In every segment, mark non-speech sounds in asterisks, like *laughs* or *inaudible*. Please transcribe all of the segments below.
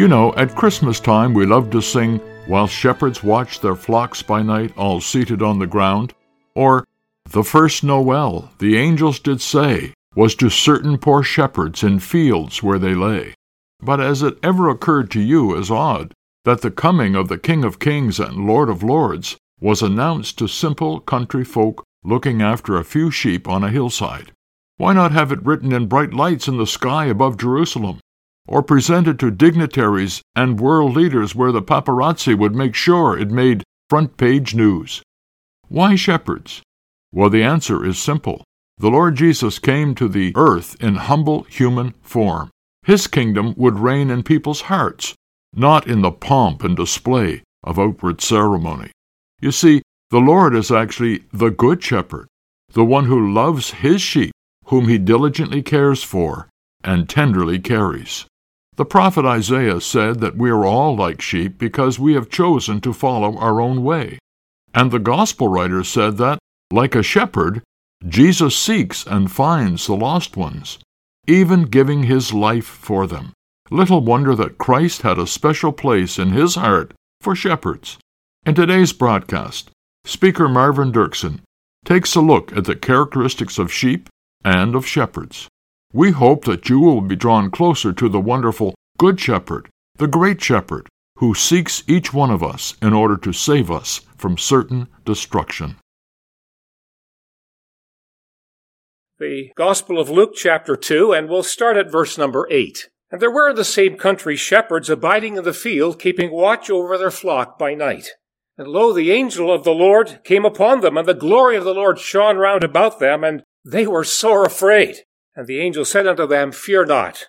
You know, at Christmas time we love to sing, While shepherds watch their flocks by night, all seated on the ground, or, The first Noel, the angels did say, was to certain poor shepherds in fields where they lay. But has it ever occurred to you as odd that the coming of the King of Kings and Lord of Lords was announced to simple country folk looking after a few sheep on a hillside? Why not have it written in bright lights in the sky above Jerusalem? Or presented to dignitaries and world leaders where the paparazzi would make sure it made front page news. Why shepherds? Well, the answer is simple. The Lord Jesus came to the earth in humble human form. His kingdom would reign in people's hearts, not in the pomp and display of outward ceremony. You see, the Lord is actually the Good Shepherd, the one who loves his sheep, whom he diligently cares for and tenderly carries. The prophet Isaiah said that we are all like sheep because we have chosen to follow our own way. And the gospel writer said that, like a shepherd, Jesus seeks and finds the lost ones, even giving his life for them. Little wonder that Christ had a special place in his heart for shepherds. In today's broadcast, Speaker Marvin Dirksen takes a look at the characteristics of sheep and of shepherds. We hope that you will be drawn closer to the wonderful Good Shepherd, the Great Shepherd, who seeks each one of us in order to save us from certain destruction. The Gospel of Luke, chapter 2, and we'll start at verse number 8. And there were in the same country shepherds abiding in the field, keeping watch over their flock by night. And lo, the angel of the Lord came upon them, and the glory of the Lord shone round about them, and they were sore afraid. And the angel said unto them, Fear not,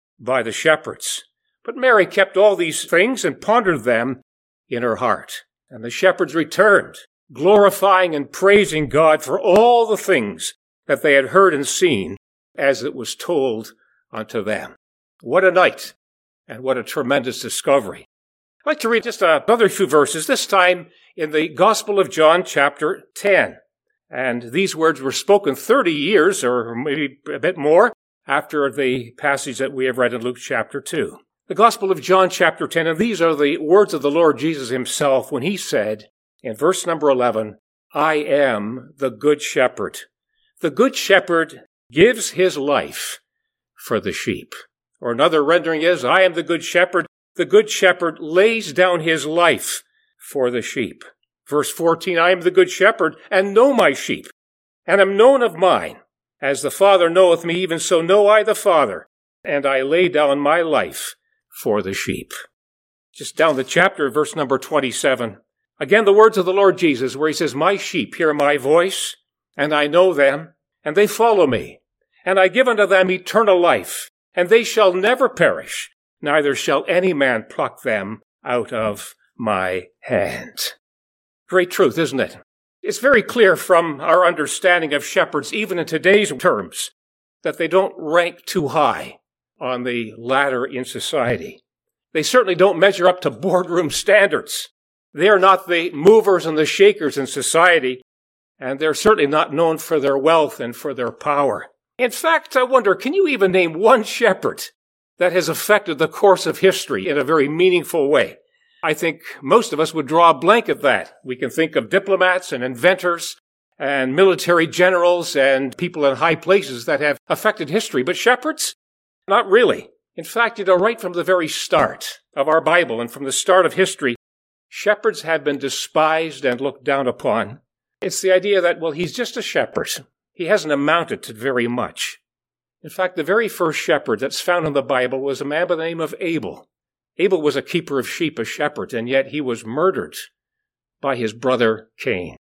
by the shepherds. But Mary kept all these things and pondered them in her heart. And the shepherds returned, glorifying and praising God for all the things that they had heard and seen as it was told unto them. What a night and what a tremendous discovery. I'd like to read just another few verses, this time in the Gospel of John, chapter 10. And these words were spoken 30 years or maybe a bit more after the passage that we have read in Luke chapter 2. The Gospel of John chapter 10, and these are the words of the Lord Jesus himself when he said in verse number 11, I am the good shepherd. The good shepherd gives his life for the sheep. Or another rendering is, I am the good shepherd. The good shepherd lays down his life for the sheep. Verse 14, I am the good shepherd and know my sheep and am known of mine. As the Father knoweth me, even so know I the Father, and I lay down my life for the sheep. Just down the chapter, verse number 27. Again, the words of the Lord Jesus, where he says, My sheep hear my voice, and I know them, and they follow me, and I give unto them eternal life, and they shall never perish, neither shall any man pluck them out of my hand. Great truth, isn't it? It's very clear from our understanding of shepherds, even in today's terms, that they don't rank too high on the ladder in society. They certainly don't measure up to boardroom standards. They are not the movers and the shakers in society, and they're certainly not known for their wealth and for their power. In fact, I wonder, can you even name one shepherd that has affected the course of history in a very meaningful way? I think most of us would draw a blank at that. We can think of diplomats and inventors and military generals and people in high places that have affected history, but shepherds? Not really. In fact, you know, right from the very start of our Bible and from the start of history, shepherds have been despised and looked down upon. It's the idea that, well, he's just a shepherd. He hasn't amounted to very much. In fact, the very first shepherd that's found in the Bible was a man by the name of Abel. Abel was a keeper of sheep, a shepherd, and yet he was murdered by his brother Cain.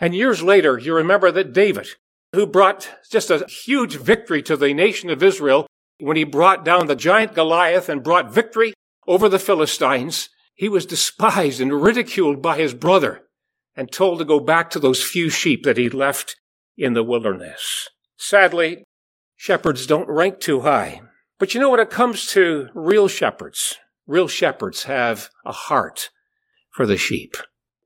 And years later, you remember that David, who brought just a huge victory to the nation of Israel, when he brought down the giant Goliath and brought victory over the Philistines, he was despised and ridiculed by his brother and told to go back to those few sheep that he left in the wilderness. Sadly, shepherds don't rank too high. But you know, when it comes to real shepherds, real shepherds have a heart for the sheep.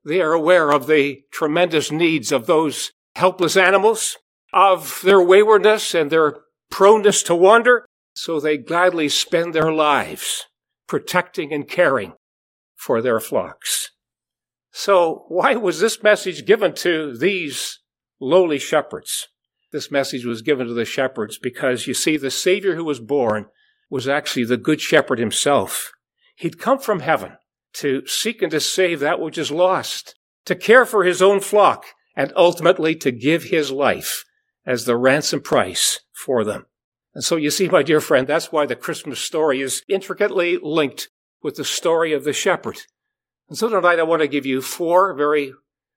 They are aware of the tremendous needs of those helpless animals, of their waywardness and their proneness to wander, so they gladly spend their lives protecting and caring for their flocks. So why was this message given to these lowly shepherds? This message was given to the shepherds because you see, the Savior who was born was actually the Good Shepherd himself. He'd come from heaven to seek and to save that which is lost, to care for his own flock, and ultimately to give his life as the ransom price for them. And so you see, my dear friend, that's why the Christmas story is intricately linked with the story of the shepherd. And so tonight I want to give you four very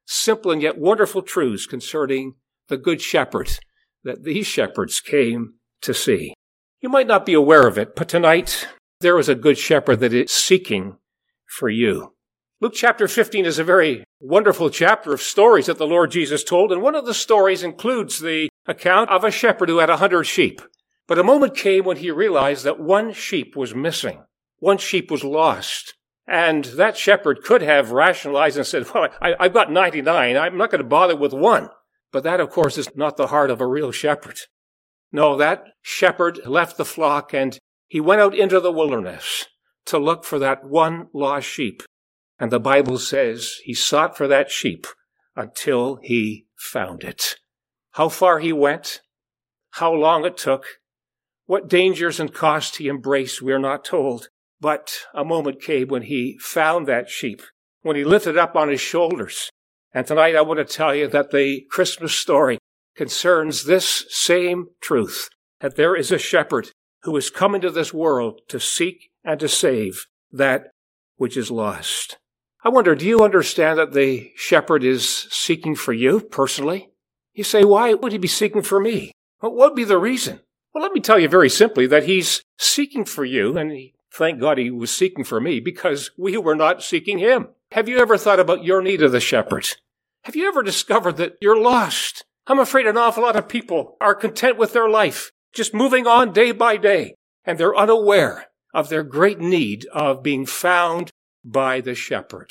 simple and yet wonderful truths concerning the good shepherd that these shepherds came to see. You might not be aware of it, but tonight there is a good shepherd that is seeking for you. Luke chapter 15 is a very wonderful chapter of stories that the Lord Jesus told, and one of the stories includes the account of a shepherd who had a hundred sheep. But a moment came when he realized that one sheep was missing. One sheep was lost. And that shepherd could have rationalized and said, well, I, have got 99. I'm not going to bother with one. But that, of course, is not the heart of a real shepherd. No, that shepherd left the flock and he went out into the wilderness to look for that one lost sheep. And the Bible says he sought for that sheep until he found it. How far he went, how long it took, what dangers and costs he embraced, we are not told. But a moment came when he found that sheep, when he lifted up on his shoulders. And tonight I want to tell you that the Christmas story concerns this same truth, that there is a shepherd who has come into this world to seek and to save that which is lost. I wonder, do you understand that the shepherd is seeking for you personally? You say, why would he be seeking for me? What would be the reason? Well, let me tell you very simply that he's seeking for you, and he, thank God he was seeking for me because we were not seeking him. Have you ever thought about your need of the shepherd? Have you ever discovered that you're lost? I'm afraid an awful lot of people are content with their life, just moving on day by day, and they're unaware of their great need of being found by the shepherd.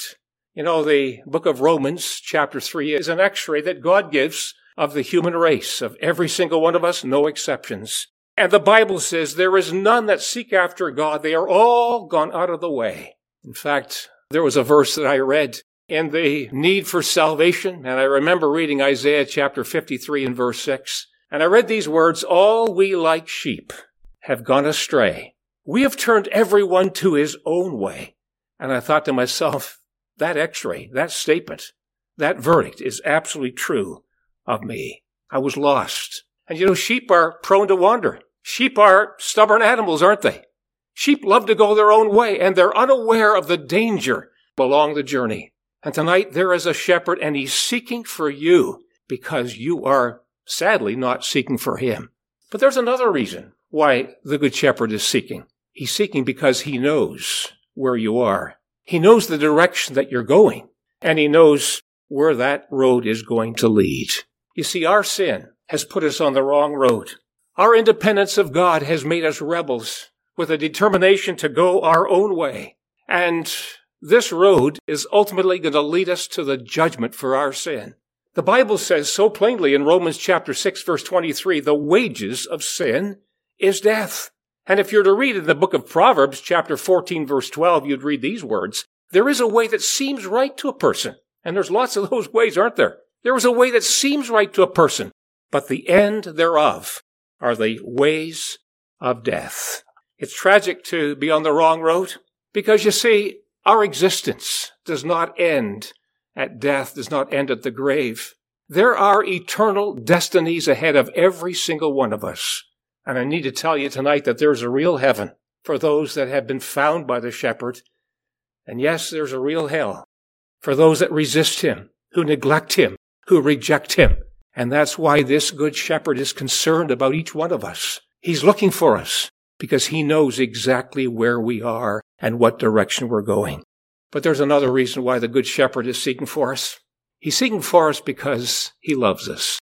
You know, the book of Romans, chapter 3, is an x ray that God gives of the human race, of every single one of us, no exceptions. And the Bible says there is none that seek after God. They are all gone out of the way. In fact, there was a verse that I read in the need for salvation. And I remember reading Isaiah chapter 53 and verse 6. And I read these words, all we like sheep have gone astray. We have turned everyone to his own way. And I thought to myself, that x-ray, that statement, that verdict is absolutely true of me. I was lost. And you know, sheep are prone to wander. Sheep are stubborn animals, aren't they? Sheep love to go their own way and they're unaware of the danger along the journey. And tonight there is a shepherd and he's seeking for you because you are sadly not seeking for him. But there's another reason why the good shepherd is seeking. He's seeking because he knows where you are. He knows the direction that you're going and he knows where that road is going to lead. You see, our sin has put us on the wrong road. Our independence of God has made us rebels with a determination to go our own way. And this road is ultimately going to lead us to the judgment for our sin. The Bible says so plainly in Romans chapter 6 verse 23, the wages of sin is death. And if you're to read in the book of Proverbs chapter 14 verse 12, you'd read these words, there is a way that seems right to a person. And there's lots of those ways, aren't there? There is a way that seems right to a person, but the end thereof are the ways of death. It's tragic to be on the wrong road because you see, our existence does not end at death, does not end at the grave. There are eternal destinies ahead of every single one of us. And I need to tell you tonight that there's a real heaven for those that have been found by the shepherd. And yes, there's a real hell for those that resist him, who neglect him, who reject him. And that's why this good shepherd is concerned about each one of us. He's looking for us because he knows exactly where we are and what direction we're going. But there's another reason why the Good Shepherd is seeking for us. He's seeking for us because he loves us,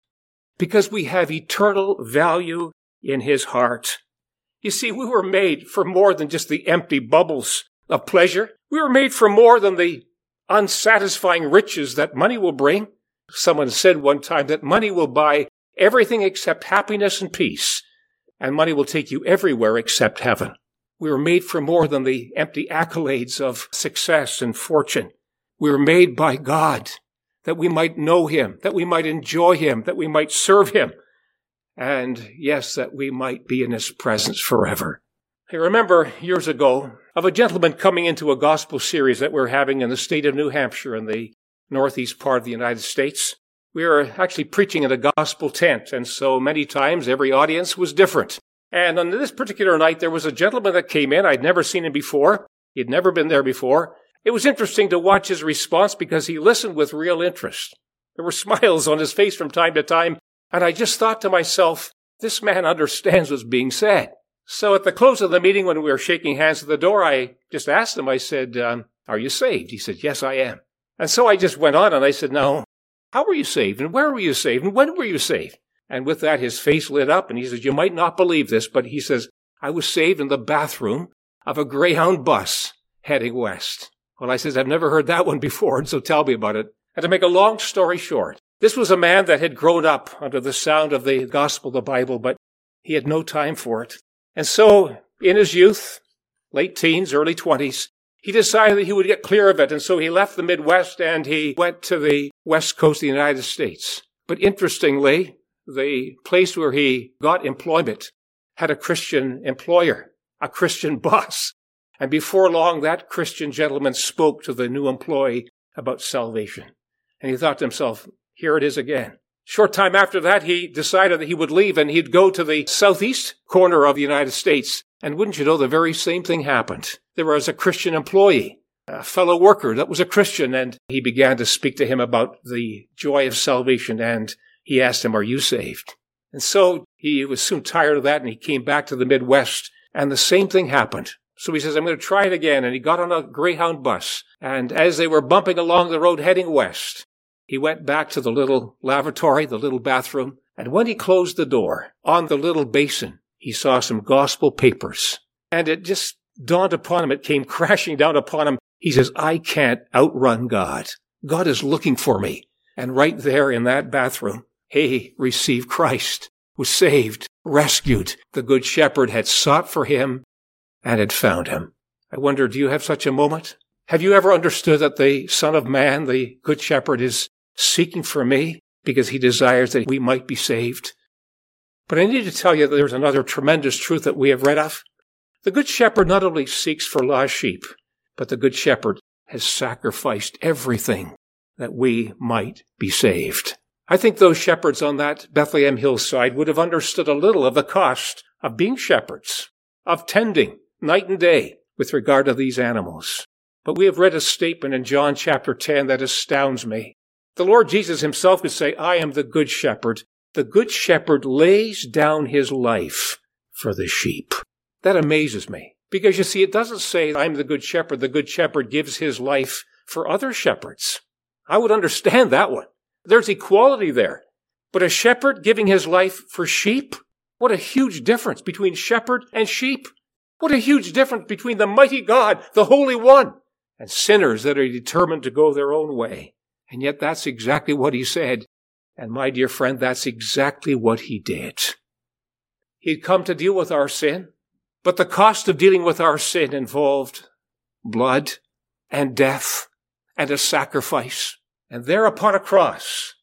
because we have eternal value in his heart. You see, we were made for more than just the empty bubbles of pleasure. We were made for more than the unsatisfying riches that money will bring. Someone said one time that money will buy everything except happiness and peace, and money will take you everywhere except heaven. We were made for more than the empty accolades of success and fortune. We were made by God that we might know Him, that we might enjoy Him, that we might serve Him, and yes, that we might be in His presence forever. I remember years ago of a gentleman coming into a gospel series that we're having in the state of New Hampshire in the northeast part of the United States. We were actually preaching in a gospel tent, and so many times every audience was different. And on this particular night, there was a gentleman that came in. I'd never seen him before. He'd never been there before. It was interesting to watch his response because he listened with real interest. There were *laughs* smiles on his face from time to time, and I just thought to myself, this man understands what's being said. So at the close of the meeting, when we were shaking hands at the door, I just asked him, I said, um, Are you saved? He said, Yes, I am. And so I just went on and I said, No, how were you saved? And where were you saved? And when were you saved? And with that, his face lit up and he says, You might not believe this, but he says, I was saved in the bathroom of a Greyhound bus heading west. Well, I says, I've never heard that one before, and so tell me about it. And to make a long story short, this was a man that had grown up under the sound of the gospel, the Bible, but he had no time for it. And so, in his youth, late teens, early twenties, he decided that he would get clear of it. And so he left the Midwest and he went to the West Coast of the United States. But interestingly, the place where he got employment had a Christian employer, a Christian *laughs* boss. And before long, that Christian gentleman spoke to the new employee about salvation. And he thought to himself, here it is again. Short time after that, he decided that he would leave and he'd go to the southeast corner of the United States. And wouldn't you know, the very same thing happened. There was a Christian employee, a fellow worker that was a Christian, and he began to speak to him about the joy of salvation and he asked him, Are you saved? And so he was soon tired of that and he came back to the Midwest and the same thing happened. So he says, I'm going to try it again. And he got on a Greyhound bus. And as they were bumping along the road heading west, he went back to the little lavatory, the little bathroom. And when he closed the door on the little basin, he saw some gospel papers. And it just dawned upon him. It came *laughs* crashing down upon him. He says, I can't outrun God. God is looking for me. And right there in that bathroom, he received Christ, was saved, rescued. The Good Shepherd had sought for him and had found him. I wonder, do you have such a moment? Have you ever understood that the Son of Man, the Good Shepherd, is seeking for me because he desires that we might be saved? But I need to tell you that there's another tremendous truth that we have read of. The Good Shepherd not only seeks for lost sheep, but the Good Shepherd has sacrificed everything that we might be saved. I think those shepherds on that Bethlehem hillside would have understood a little of the cost of being shepherds, of tending night and day with regard to these animals. But we have read a statement in John chapter 10 that astounds me. The Lord Jesus himself could say, I am the good shepherd. The good shepherd lays down his life for the sheep. That amazes me. Because you see, it doesn't say, I'm the good shepherd. The good shepherd gives his life for other shepherds. I would understand *laughs* that one. There's equality there. But a shepherd giving his life for sheep? What a huge difference between shepherd and sheep. What a huge difference between the mighty God, the Holy One, and sinners that are determined to go their own way. And yet that's exactly what he said. And my dear friend, that's exactly what he did. He'd come to deal with our sin, but the cost of dealing with our sin involved blood and death and a sacrifice. And there upon a cross,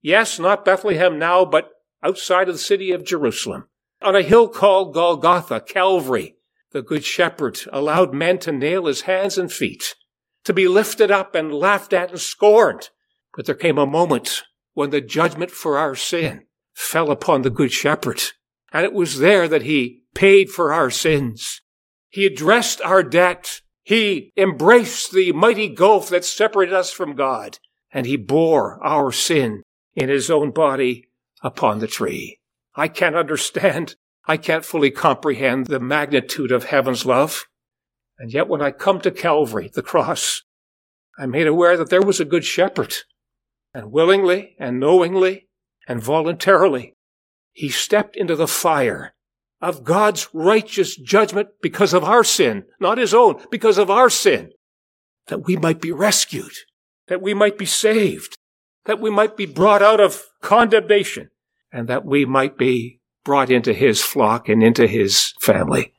yes, not Bethlehem now, but outside of the city of Jerusalem, on a hill called Golgotha, Calvary, the Good Shepherd allowed men to nail his hands and feet, to be lifted up and laughed at and scorned. But there came a moment when the judgment for our sin fell upon the Good Shepherd. And it was there that he paid for our sins. He addressed our debt. He embraced the mighty gulf that separated us from God. And he bore our sin in his own body upon the tree. I can't understand. I can't fully comprehend the magnitude of heaven's love. And yet when I come to Calvary, the cross, I'm made aware that there was a good shepherd and willingly and knowingly and voluntarily, he stepped into the fire of God's righteous judgment because of our sin, not his own, because of our sin, that we might be rescued, that we might be saved, that we might be brought out of condemnation, and that we might be brought into his flock and into his family.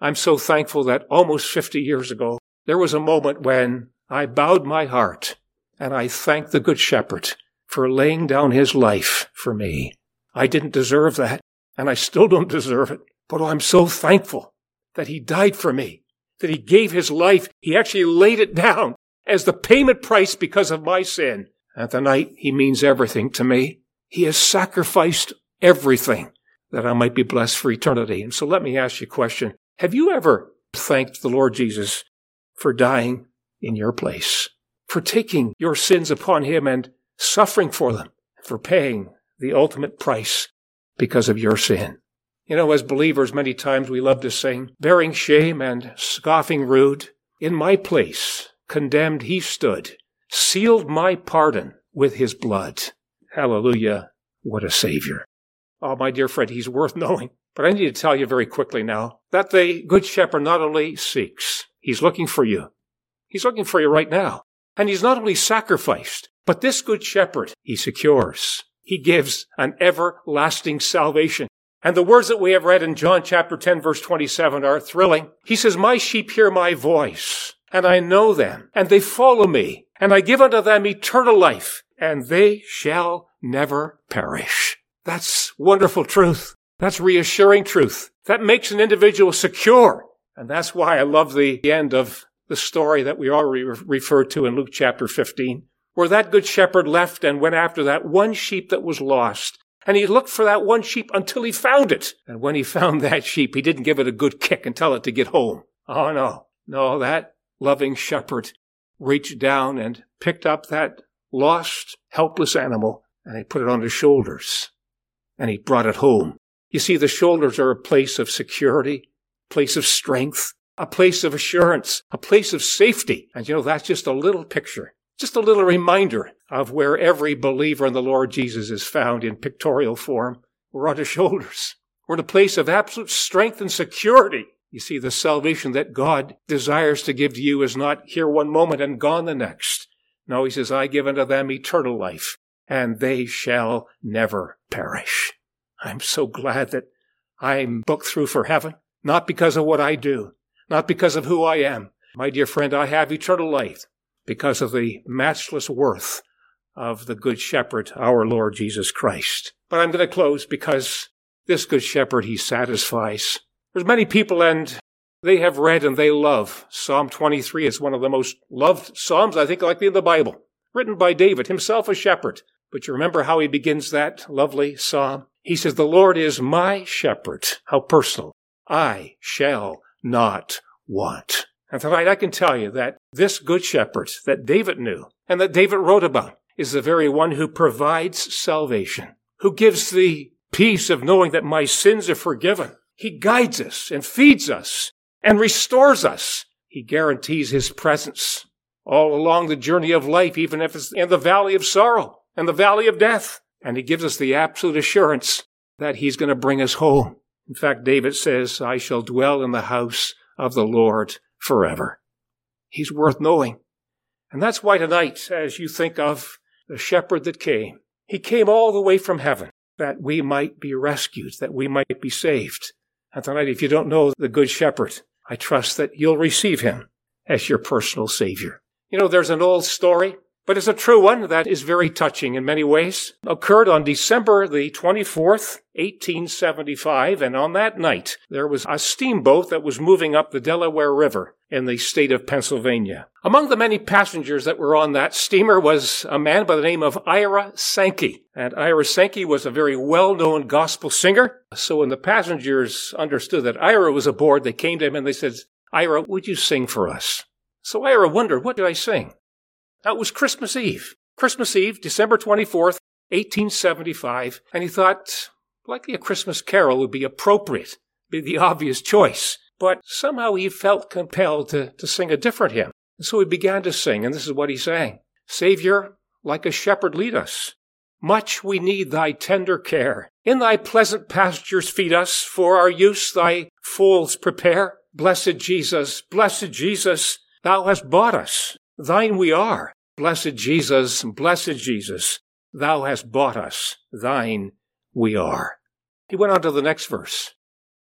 I'm so thankful that almost 50 years ago, there was a moment when I bowed my heart and I thanked the Good Shepherd for laying down his life for me. I didn't deserve that, and I still don't deserve it, but I'm so thankful that he died for me, that he gave his life. He actually laid it down as the payment price because of my sin. At the night, he means everything to me. He has sacrificed everything that I might be blessed for eternity. And so let me ask you a question. Have you ever thanked the Lord Jesus for dying in your place? for taking your sins upon him and suffering for them, for paying the ultimate price because of your sin. You know, as believers, many times we love to sing, bearing shame and scoffing rude. In my place, condemned he stood, sealed my pardon with his blood. Hallelujah. What a savior. Oh, my dear friend, he's worth *laughs* knowing. But I need to tell you very quickly now that the good shepherd not only seeks, he's looking for you. He's looking for you right now. And he's not only sacrificed, but this good shepherd he secures. He gives an everlasting salvation. And the words that we have read in John chapter 10 verse 27 are thrilling. He says, My sheep hear my voice, and I know them, and they follow me, and I give unto them eternal life, and they shall never perish. That's wonderful truth. That's reassuring truth. That makes an individual secure. And that's why I love the end of the story that we already referred to in Luke chapter 15, where that good shepherd left and went after that one sheep that was lost. And he looked for that one sheep until he found it. And when he *laughs* found that sheep, he didn't give it a good kick and tell it to get home. Oh no. No, that loving shepherd reached down and picked up that lost, helpless animal and he put it on his shoulders and he brought it home. You see, the shoulders are a place of security, place of strength, a place of assurance, a place of safety. And you know, that's just a little picture, just a little reminder of where every believer in the Lord Jesus is found in pictorial form. We're on his shoulders. We're in a place of absolute strength and security. You see, the salvation that God desires to give to you is not here one moment and gone the next. No, he says, I give unto them eternal life, and they shall never perish. I'm so glad that I'm booked through for heaven, not because of what I do, not because of who I am. My dear friend, I have eternal life because of the matchless worth of the Good Shepherd, our Lord Jesus Christ. But I'm going to close because this Good Shepherd, he satisfies. There's many people and they have read and they love Psalm 23. It's one of the most loved Psalms, I think, likely in the Bible, written by David, himself a shepherd. But you remember how he begins that lovely psalm? He says, The Lord is my shepherd. How personal. I shall not want. And tonight I can tell you that this good shepherd that David knew and that David wrote about is the very one who provides salvation, who gives the peace of knowing that my sins are forgiven. He guides us and feeds us and restores us. He guarantees his presence all along the journey of life, even if it's in the valley of sorrow and the valley of death. And he gives us the absolute assurance that he's going to bring us home. In fact, David says, I shall dwell in the house of the Lord forever. He's worth knowing. And that's why tonight, as you think of the shepherd that came, he came all the way from heaven that we might be rescued, that we might be saved. And tonight, if you don't know the Good Shepherd, I trust that you'll receive him as your personal Savior. You know, there's an old story but it's a true one that is very touching in many ways. Occurred on December the 24th, 1875, and on that night there was a steamboat that was moving up the Delaware River in the state of Pennsylvania. Among the many passengers that were on that steamer was a man by the name of Ira Sankey. And Ira Sankey was a very well-known gospel singer. So when the passengers understood that Ira was aboard, they came to him and they said, Ira, would you sing for us? So Ira wondered, what do I sing? That was Christmas Eve. Christmas Eve, December 24th, 1875. And he thought, likely a Christmas carol would be appropriate, be the obvious choice. But somehow he felt compelled to, to sing a different hymn. And so he began to sing, and this is what he sang. Savior, like a shepherd lead us. Much we need thy tender care. In thy pleasant pastures feed us, for our use thy folds prepare. Blessed Jesus, blessed Jesus, thou hast bought us. Thine we are. Blessed Jesus, blessed Jesus, thou hast bought us. Thine we are. He went on to the next verse.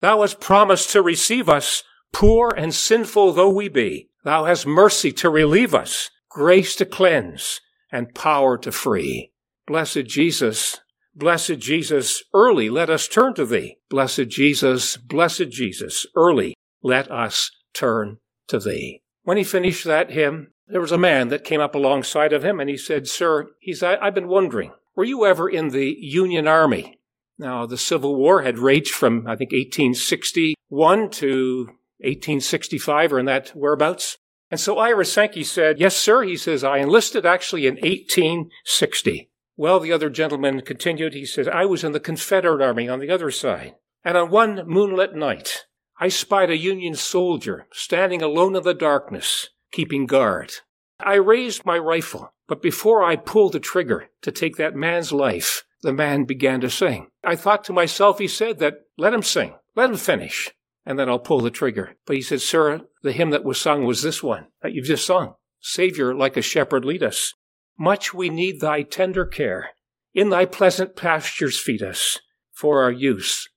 Thou hast promised to receive us, poor and sinful though we be. Thou hast mercy to relieve us, grace to cleanse, and power to free. Blessed Jesus, blessed Jesus, early let us turn to thee. Blessed Jesus, blessed Jesus, early let us turn to thee. When he finished that hymn, there was a man that came up alongside of him and he said, Sir, he's, I, I've been wondering, were you ever in the Union Army? Now, the Civil War had raged from, I think, 1861 to 1865 or in that whereabouts. And so Ira Sankey said, Yes, sir. He says, I enlisted actually in 1860. Well, the other gentleman continued. He says, I was in the Confederate Army on the other side. And on one moonlit night, I spied a Union soldier standing alone in the darkness keeping guard. I raised my rifle, but before I pulled the trigger to take that man's life, the man began to sing. I thought to myself, he said, that let him sing, let him finish, and then I'll pull the trigger. But he said, Sir, the hymn that was sung was this one that you've just sung. Savior, like a shepherd, lead us. Much we need thy tender care. In thy pleasant pastures feed us. For our use,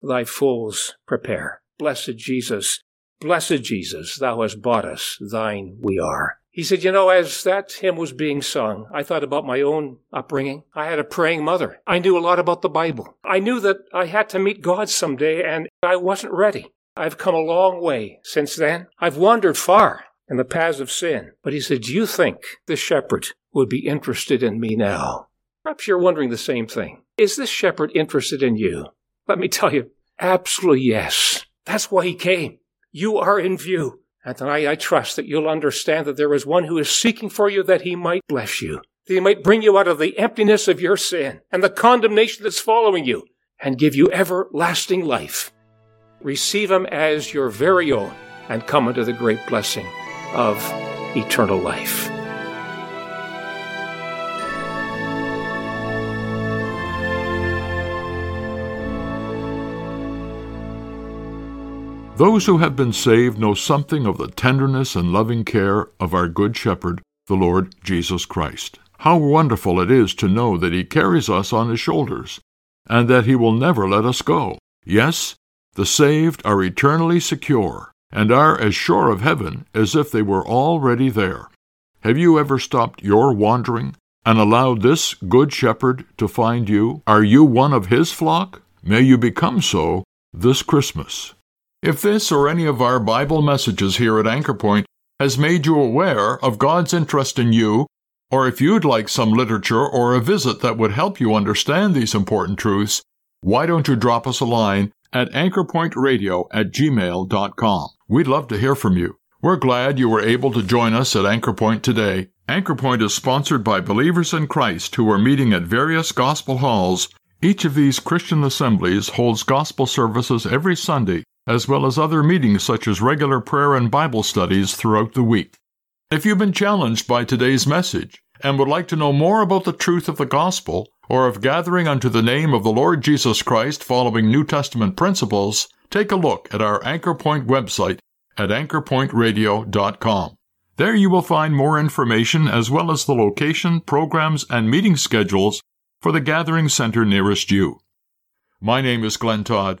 thy fools prepare. Blessed Jesus, Blessed Jesus, thou hast bought us, thine we are. He said, You know, as that hymn was being sung, I thought about my own upbringing. I had a praying mother. I knew a lot about the Bible. I knew that I had to meet God someday, and I wasn't ready. I've come a long way since then. I've wandered far in the paths of sin. But he said, Do you think the shepherd would be interested in me now? Perhaps you're wondering the same thing. Is this shepherd interested in you? Let me tell you, absolutely yes. That's why he came. You are in view. And tonight I trust that you'll understand that there is one who is seeking for you that he might bless you, that he might bring you out of the emptiness of your sin and the condemnation that's following you and give you everlasting life. Receive him as your very own and come into the great blessing of eternal life. Those who have been saved know something of the tenderness and loving care of our Good Shepherd, the Lord Jesus Christ. How wonderful it is to know that He carries us on His shoulders, and that He will never let us go. Yes, the saved are eternally secure, and are as sure of heaven as if they were already there. Have you ever stopped your wandering and allowed this Good Shepherd to find you? Are you one of His flock? May you become so this Christmas. If this or any of our Bible messages here at Anchor Point has made you aware of God's interest in you, or if you'd like some literature or a visit that would help you understand these important truths, why don't you drop us a line at anchorpointradio at gmail.com? We'd love to hear from you. We're glad you were able to join us at Anchor Point today. Anchor Point is sponsored by believers in Christ who are meeting at various gospel halls. Each of these Christian assemblies holds gospel services every Sunday as well as other meetings such as regular prayer and Bible studies throughout the week. If you've been challenged by today's message and would like to know more about the truth of the gospel, or of gathering unto the name of the Lord Jesus Christ following New Testament principles, take a look at our Anchor Point website at anchorpointradio.com. There you will find more information as well as the location, programs, and meeting schedules for the gathering center nearest you. My name is Glenn Todd.